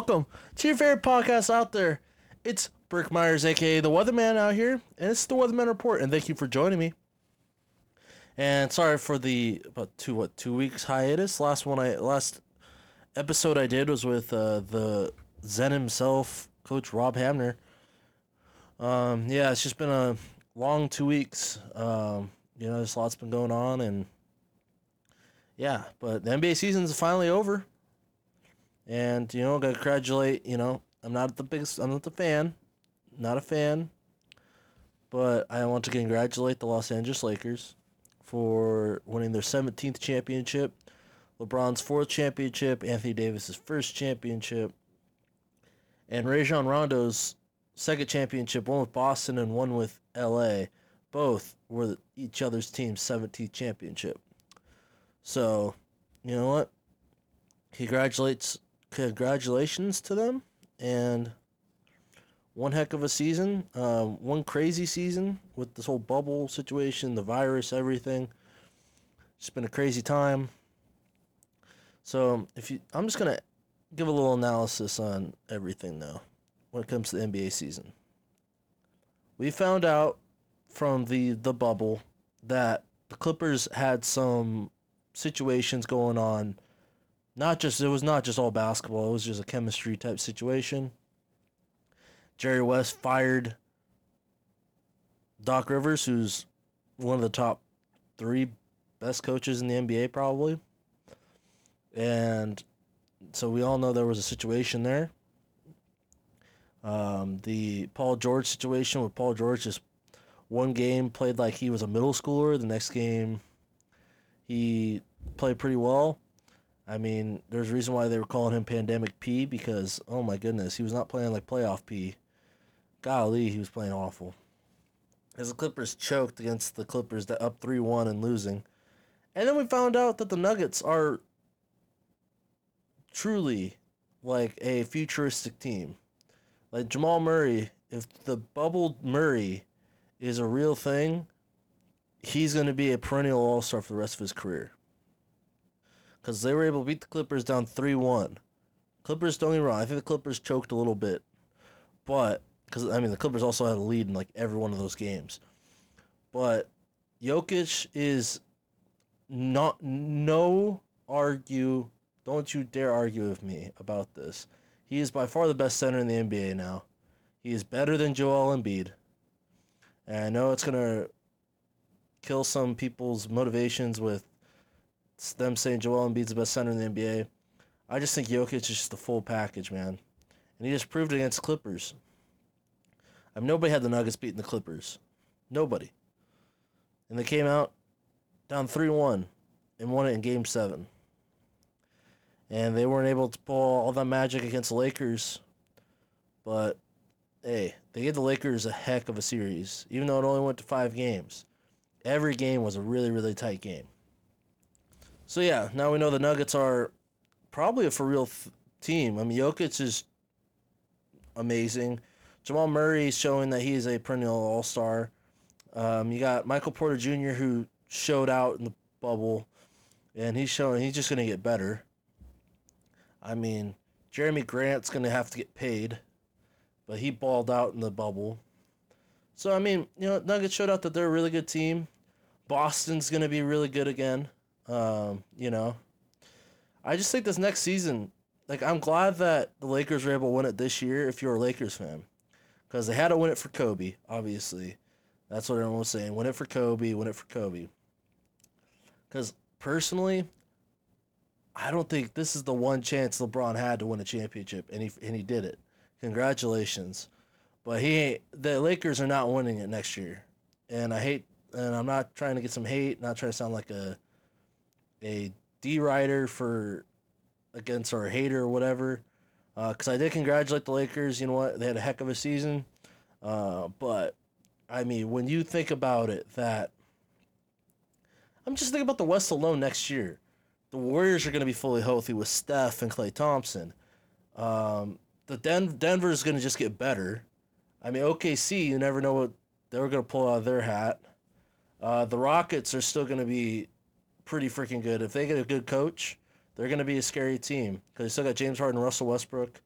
welcome to your favorite podcast out there. It's Brick Myers, aka the Weatherman, out here, and it's the Weatherman Report. And thank you for joining me. And sorry for the about two what two weeks hiatus. Last one I last episode I did was with uh, the Zen himself, Coach Rob Hamner. Um, yeah, it's just been a long two weeks. Um, you know, there's lots been going on, and yeah, but the NBA season's finally over. And you know, gotta congratulate. You know, I'm not the biggest. I'm not the fan. Not a fan. But I want to congratulate the Los Angeles Lakers for winning their 17th championship, LeBron's fourth championship, Anthony Davis's first championship, and Rajon Rondo's second championship, one with Boston and one with LA. Both were each other's team's 17th championship. So, you know what? Congratulates congratulations to them and one heck of a season. Um, one crazy season with this whole bubble situation, the virus, everything. It's been a crazy time. So if you, I'm just gonna give a little analysis on everything though, when it comes to the NBA season. We found out from the the bubble that the Clippers had some situations going on. Not just it was not just all basketball. It was just a chemistry type situation. Jerry West fired Doc Rivers, who's one of the top three best coaches in the NBA, probably. And so we all know there was a situation there. Um, the Paul George situation with Paul George just one game played like he was a middle schooler. The next game, he played pretty well. I mean, there's a reason why they were calling him Pandemic P because oh my goodness, he was not playing like playoff P. Golly, he was playing awful. As the Clippers choked against the Clippers that up three one and losing, and then we found out that the Nuggets are truly like a futuristic team. Like Jamal Murray, if the bubbled Murray is a real thing, he's going to be a perennial All Star for the rest of his career. Because they were able to beat the Clippers down 3 1. Clippers, don't get me wrong, I think the Clippers choked a little bit. But, because, I mean, the Clippers also had a lead in like every one of those games. But Jokic is not, no argue, don't you dare argue with me about this. He is by far the best center in the NBA now. He is better than Joel Embiid. And I know it's gonna kill some people's motivations with them saying Joel Embiid's the best center in the NBA. I just think Jokic is just the full package, man. And he just proved it against Clippers. I mean, nobody had the Nuggets beating the Clippers. Nobody. And they came out down 3 1 and won it in game seven. And they weren't able to pull all that magic against the Lakers. But hey, they gave the Lakers a heck of a series, even though it only went to five games. Every game was a really, really tight game. So yeah, now we know the Nuggets are probably a for real th- team. I mean, Jokic is amazing. Jamal Murray is showing that he is a perennial All Star. Um, you got Michael Porter Jr. who showed out in the bubble, and he's showing he's just gonna get better. I mean, Jerami Grant's gonna have to get paid, but he balled out in the bubble. So I mean, you know, Nuggets showed out that they're a really good team. Boston's gonna be really good again. Um, you know, I just think this next season, like I'm glad that the Lakers were able to win it this year. If you're a Lakers fan, because they had to win it for Kobe, obviously. That's what everyone was saying. Win it for Kobe. Win it for Kobe. Because personally, I don't think this is the one chance LeBron had to win a championship, and he and he did it. Congratulations, but he the Lakers are not winning it next year, and I hate and I'm not trying to get some hate, not trying to sound like a a D writer for against a hater or whatever, because I did congratulate the Lakers. You know what? They had a heck of a season, uh, but I mean, when you think about it, that I'm just thinking about the West alone next year the Warriors are going to be fully healthy with Steph and Klay Thompson. Um, the Den- Denver is going to just get better. I mean, OKC, you never know what they're going to pull out of their hat. Uh, the Rockets are still going to be pretty freaking good. If they get a good coach, they're going to be a scary team because they still got James Harden, Russell Westbrook.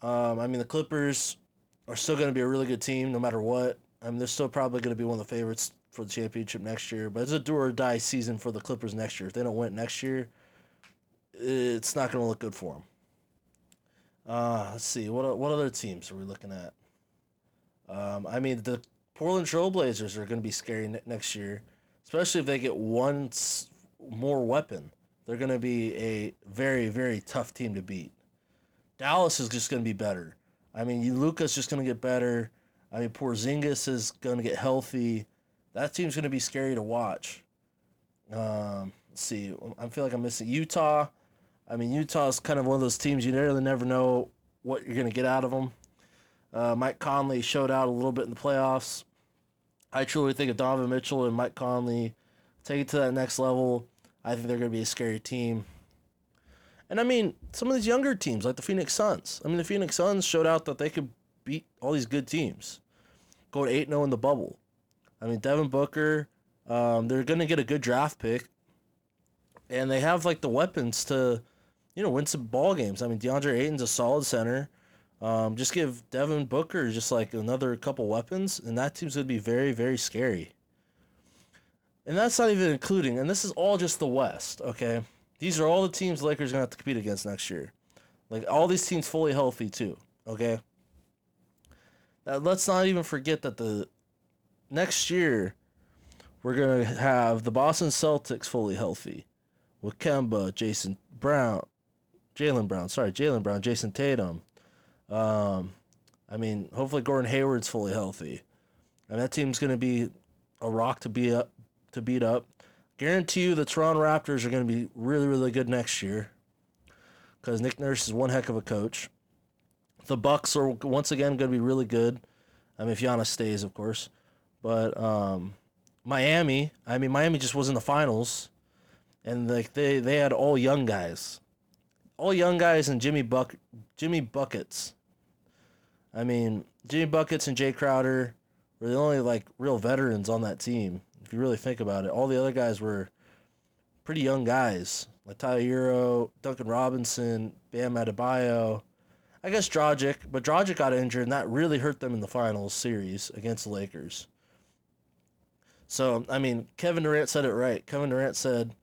Um, I mean, the Clippers are still going to be a really good team no matter what. I mean, they're still probably going to be one of the favorites for the championship next year. But it's a do or die season for the Clippers next year. If they don't win next year, it's not going to look good for them. Uh, let's see. What what other teams are we looking at? Um, I mean, the Portland Trailblazers are going to be scary ne- next year, especially if they get one more weapon. They're going to be a very very tough team to beat. Dallas is just going to be better. I mean, Luka's just going to get better. I mean, Porzingis is going to get healthy. That team's going to be scary to watch. Um, let's see. I feel like I'm missing Utah. I mean, Utah's kind of one of those teams you really never know what you're going to get out of them. Uh, Mike Conley showed out a little bit in the playoffs. I truly think of Donovan Mitchell and Mike Conley take it to that next level. I think they're going to be a scary team. And I mean, some of these younger teams, like the Phoenix Suns. I mean, the Phoenix Suns showed out that they could beat all these good teams. Go to 8 0 in the bubble. I mean, Devin Booker, um, they're going to get a good draft pick. And they have, like, the weapons to, you know, win some ball games. I mean, DeAndre Ayton's a solid center. Um, just give Devin Booker just, like, another couple weapons, and that team's going to be very, very scary. And that's not even including, and this is all just the West, okay? These are all the teams Lakers are going to have to compete against next year. Like, all these teams fully healthy, too, okay? Now, let's not even forget that the next year we're going to have the Boston Celtics fully healthy with Kemba, Jason Brown, Jaylen Brown, sorry, Jaylen Brown, Jayson Tatum. Um, I mean, hopefully Gordon Hayward's fully healthy. And that team's going to be a rock to be up to beat up. Guarantee you the Toronto Raptors are going to be really, really good next year because Nick Nurse is one heck of a coach. The Bucks are once again going to be really good. I mean, if Giannis stays, of course. But um, Miami, I mean, Miami just was in the finals, and like they they had all young guys, all young guys, and Jimmy Buck, Jimmy buckets. I mean, Jimmy buckets and Jae Crowder were the only like real veterans on that team. If you really think about it, all the other guys were pretty young guys, like Herro, Duncan Robinson, Bam Adebayo. I guess Dragic, but Dragic got injured, and that really hurt them in the finals series against the Lakers. So I mean, Kevin Durant said it right. Kevin Durant said,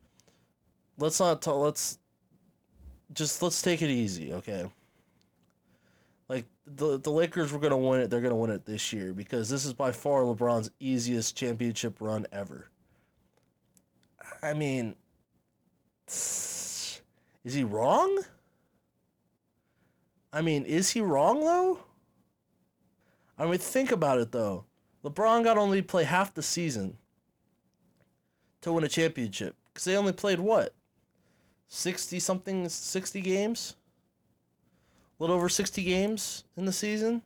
"Let's not talk. Let's just let's take it easy, okay." Like the the Lakers were gonna win it. They're gonna win it this year because this is by far LeBron's easiest championship run ever. I mean, is he wrong? I mean, is he wrong though? I mean, think about it though. LeBron got only play half the season to win a championship because they only played what, sixty something, sixty games, little over sixty games in the season,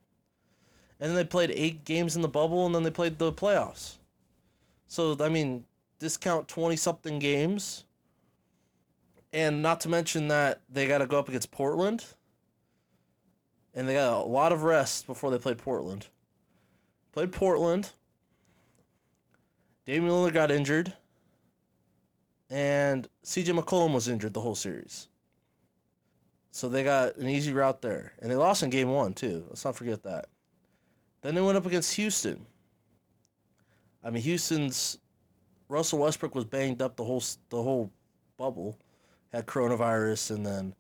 and then they played eight games in the bubble, and then they played the playoffs. So I mean, discount twenty something games, and not to mention that they got to go up against Portland, and they got a lot of rest before they played Portland. Played Portland. Damian Lillard got injured. And CJ McCollum was injured the whole series. So they got an easy route there. And they lost in game one, too. Let's not forget that. Then they went up against Houston. I mean, Houston's Russell Westbrook was banged up the whole the whole bubble, had coronavirus, and then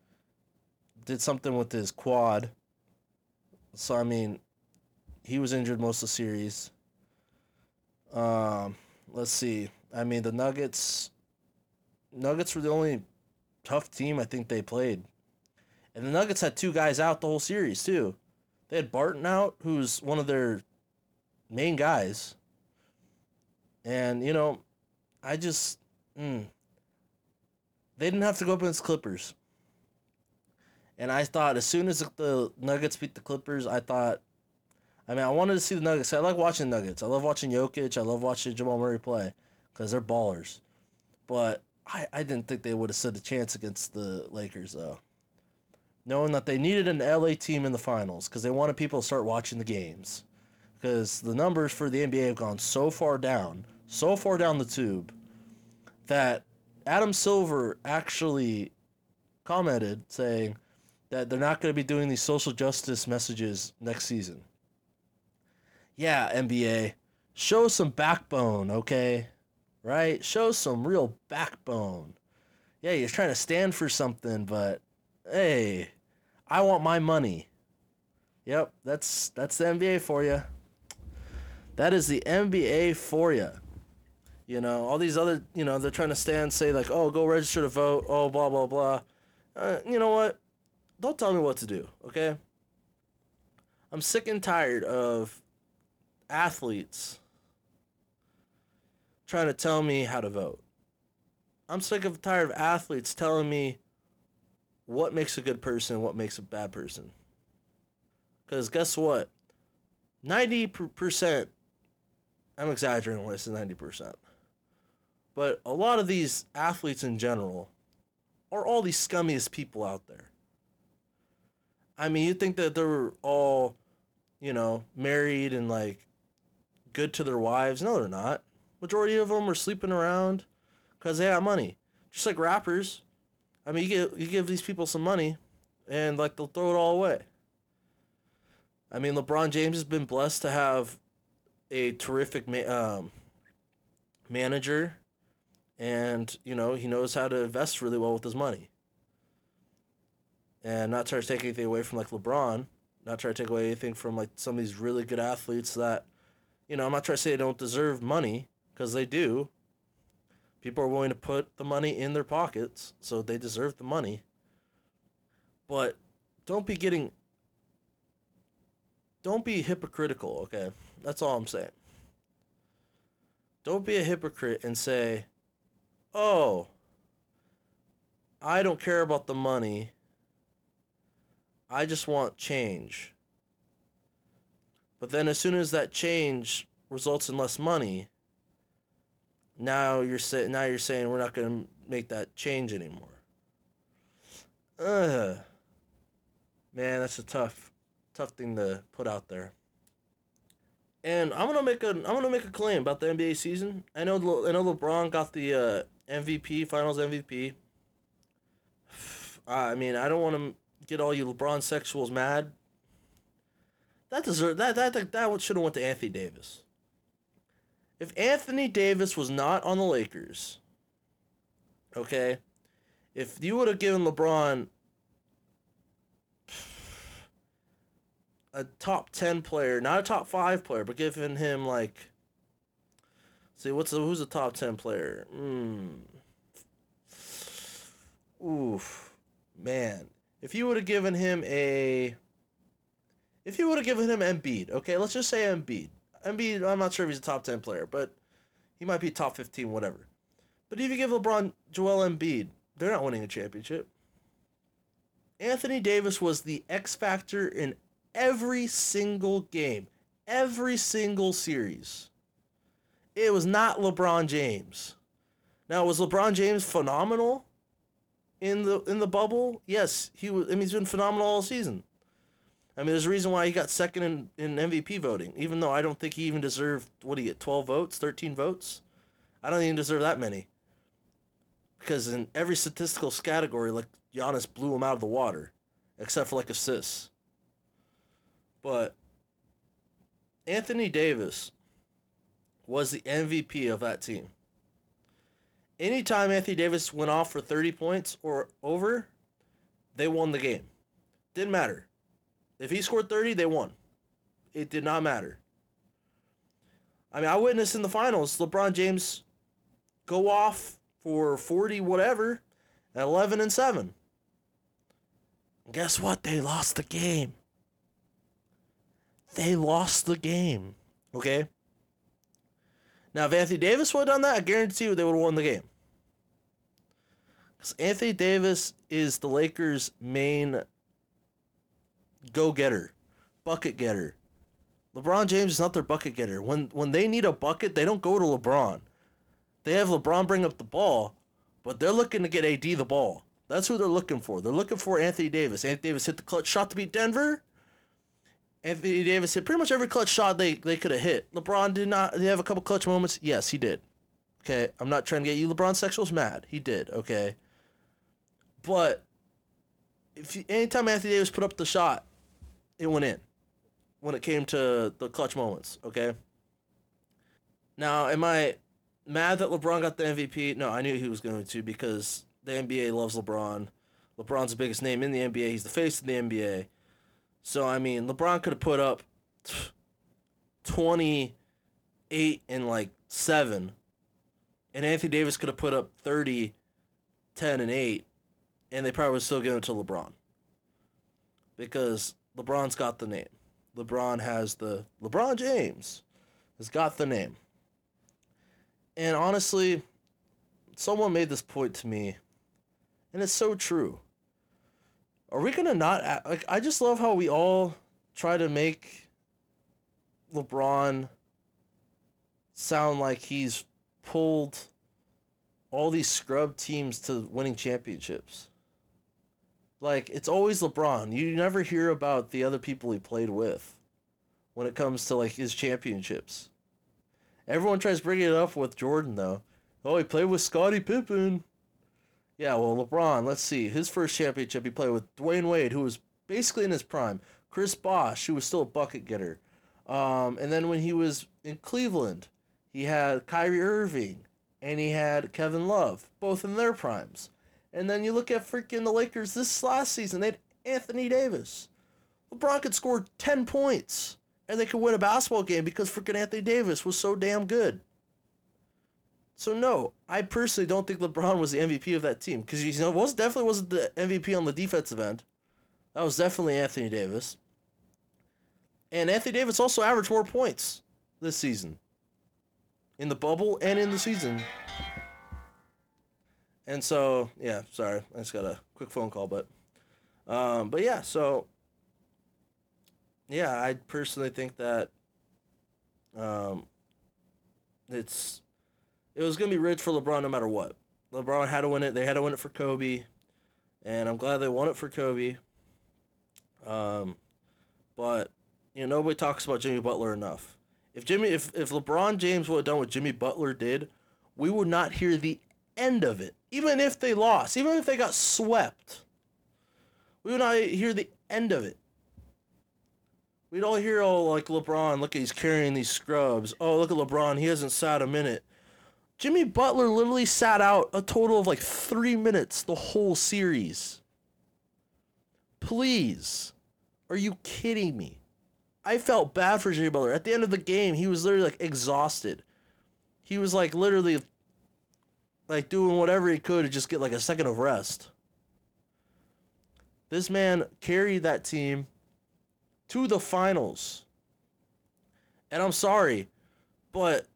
did something with his quad. So I mean, he was injured most of the series. Um, let's see. I mean, the Nuggets. Nuggets were the only tough team I think they played, and the Nuggets had two guys out the whole series too. They had Barton out, who's one of their main guys. And you know, I just mm, they didn't have to go up against Clippers. And I thought as soon as the Nuggets beat the Clippers, I thought I mean, I wanted to see the Nuggets. I like watching Nuggets. I love watching Jokic. I love watching Jamal Murray play because they're ballers. But I, I didn't think they would have stood a chance against the Lakers, though. Knowing that they needed an LA team in the finals because they wanted people to start watching the games. Because the numbers for the NBA have gone so far down, so far down the tube, that Adam Silver actually commented saying that they're not going to be doing these social justice messages next season. Yeah, NBA, show some backbone, okay? Right? Show some real backbone. Yeah, you're trying to stand for something, but hey, I want my money. Yep, that's that's the NBA for you. That is the NBA for you. You know, all these other, you know, they're trying to stand, say like, oh, go register to vote, oh, blah blah blah. Uh, you know what? Don't tell me what to do, okay? I'm sick and tired of athletes trying to tell me how to vote. I'm sick of tired of athletes telling me what makes a good person, what makes a bad person. Because guess what? 90%, I'm exaggerating when I say 90%, but a lot of these athletes in general are all these scummiest people out there. I mean, you think that they're all, you know, married and like good to their wives. No, they're not. Majority of them are sleeping around because they have money. Just like rappers. I mean, you give, you give these people some money and like they'll throw it all away. I mean, LeBron James has been blessed to have a terrific ma- um, manager and, you know, he knows how to invest really well with his money and not try to take anything away from like LeBron, not try to take away anything from like some of these really good athletes that, you know, I'm not trying to say they don't deserve money because they do. People are willing to put the money in their pockets, so they deserve the money. But don't be getting. Don't be hypocritical, okay? That's all I'm saying. Don't be a hypocrite and say, oh, I don't care about the money I just want change. But then as soon as that change results in less money, now you're say, now you're saying we're not going to make that change anymore. Ugh. Man, that's a tough tough thing to put out there. And I'm gonna make a I'm gonna make a claim about the NBA season. I know I know LeBron got the uh, MVP, Finals MVP. I mean, I don't want to get all you LeBron sexuals mad. That deserve that that that, that should have went to Anthony Davis. If Anthony Davis was not on the Lakers, okay, if you would have given LeBron a top 10 player, not a top 5 player, but given him like See, what's the, who's the top 10 player? Hmm. Oof. Man. If you would have given him a, if you would have given him Embiid, okay, let's just say Embiid. Embiid, I'm not sure if he's a top ten player, but he might be top fifteen, whatever. But if you give LeBron Joel Embiid, they're not winning a championship. Anthony Davis was the X factor in every single game, every single series. It was not LeBron James. Now, was LeBron James phenomenal? in the in the bubble, yes, he was. I mean, he's been phenomenal all season. I mean, there's a reason why he got second in, in MVP voting, even though I don't think he even deserved what he get twelve votes, thirteen votes. I don't even deserve that many. Because in every statistical category, like Giannis blew him out of the water, except for like assists. But Anthony Davis was the MVP of that team anytime Anthony Davis went off for 30 points or over, they won the game. Didn't matter. If he scored 30, they won. It did not matter. I mean, I witnessed in the finals LeBron James go off for 40 whatever at 11 and 7. guess what? They lost the game. They lost the game. Okay? Now, if Anthony Davis would have done that, I guarantee you they would have won the game. Because Anthony Davis is the Lakers' main go getter, bucket getter. LeBron James is not their bucket getter. When when they need a bucket, they don't go to LeBron. They have LeBron bring up the ball, but they're looking to get AD the ball. That's who they're looking for. They're looking for Anthony Davis. Anthony Davis hit the clutch shot to beat Denver. Anthony Davis hit pretty much every clutch shot they, they could have hit. LeBron did not. He have a couple clutch moments? Yes, he did. Okay, I'm not trying to get you LeBron sexuals mad. He did. Okay, but if you, anytime Anthony Davis put up the shot, it went in. When it came to the clutch moments, okay. Now, am I mad that LeBron got the MVP? No, I knew he was going to because the NBA loves LeBron. LeBron's the biggest name in the NBA. He's the face of the NBA. So I mean, LeBron could have put up twenty eight and like seven, and Anthony Davis could have put up 30, 10 and eight, and they probably would still give it to LeBron. Because LeBron's got the name. LeBron has the LeBron James has got the name. And honestly, someone made this point to me, and it's so true. Are we gonna not act, like? I just love how we all try to make LeBron sound like he's pulled all these scrub teams to winning championships. Like it's always LeBron. You never hear about the other people he played with when it comes to like his championships. Everyone tries to bring it up with Jordan though. Oh, he played with Scottie Pippen. Yeah, well, LeBron, let's see. His first championship, he played with Dwyane Wade, who was basically in his prime. Chris Bosh, who was still a bucket getter. Um, and then when he was in Cleveland, he had Kyrie Irving and he had Kevin Love, both in their primes. And then you look at freaking the Lakers this last season, they had Anthony Davis. LeBron could score 10 points and they could win a basketball game because freaking Anthony Davis was so damn good. So no, I personally don't think LeBron was the MVP of that team because you know was definitely wasn't the MVP on the defensive end. That was definitely Anthony Davis. And Anthony Davis also averaged more points this season. In the bubble and in the season. And so, yeah, sorry. I just got a quick phone call, but um but yeah, so yeah, I personally think that um it's it was gonna be rich for LeBron no matter what. LeBron had to win it. They had to win it for Kobe, and I'm glad they won it for Kobe. Um, but you know nobody talks about Jimmy Butler enough. If Jimmy, if if LeBron James would have done what Jimmy Butler did, we would not hear the end of it. Even if they lost, even if they got swept, we would not hear the end of it. We'd all hear, oh, like LeBron, look, at he's carrying these scrubs. Oh, look at LeBron, he hasn't sat a minute. Jimmy Butler literally sat out a total of like three minutes the whole series. Please. Are you kidding me? I felt bad for Jimmy Butler. At the end of the game, he was literally like exhausted. He was like literally like doing whatever he could to just get like a second of rest. This man carried that team to the finals. And I'm sorry, but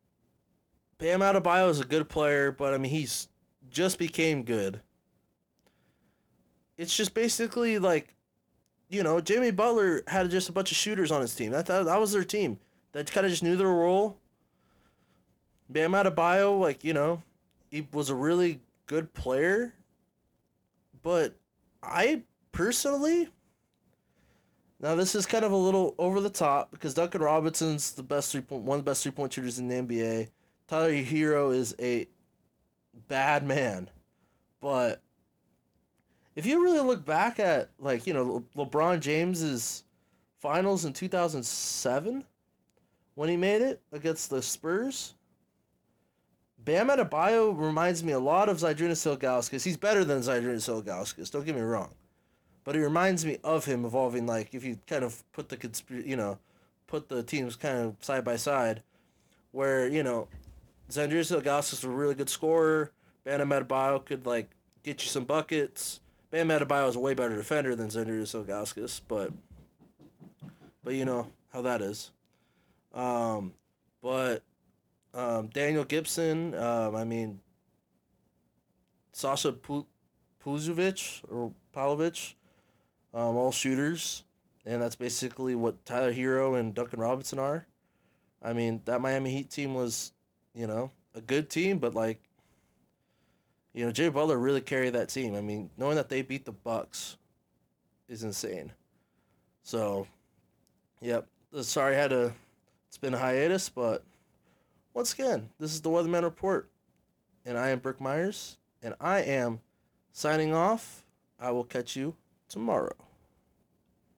Bam Adebayo is a good player, but I mean he's just became good. It's just basically like, you know, Jimmy Butler had just a bunch of shooters on his team. That that, that was their team. That kind of just knew their role. Bam Adebayo, like you know, he was a really good player, but I personally. Now this is kind of a little over the top because Duncan Robinson's the best three point one of the best three point shooters in the NBA. Tyler Herro is a bad man, but if you really look back at like you know Le- LeBron James's finals in two thousand seven, when he made it against the Spurs, Bam Adebayo reminds me a lot of Zydrunas Ilgauskas. He's better than Zydrunas Ilgauskas. Don't get me wrong, but he reminds me of him evolving. Like if you kind of put the conspir- you know, put the teams kind of side by side, where you know Zandrius Ilgauskas is a really good scorer. Bam Adebayo could like get you some buckets. Bam Adebayo is a way better defender than Zandrius Ilgauskas, but but you know how that is. Um, but um, Daniel Gibson, um, I mean Sasha Puzovic or Pavlovic, um, all shooters, and that's basically what Tyler Herro and Duncan Robinson are. I mean that Miami Heat team was you know, a good team, but like, you know, Jay Butler really carried that team. I mean, knowing that they beat the Bucks is insane. So, yep. Sorry, I had to. It's been a hiatus, but once again, this is the Weatherman Report, and I am Brick Myers, and I am signing off. I will catch you tomorrow.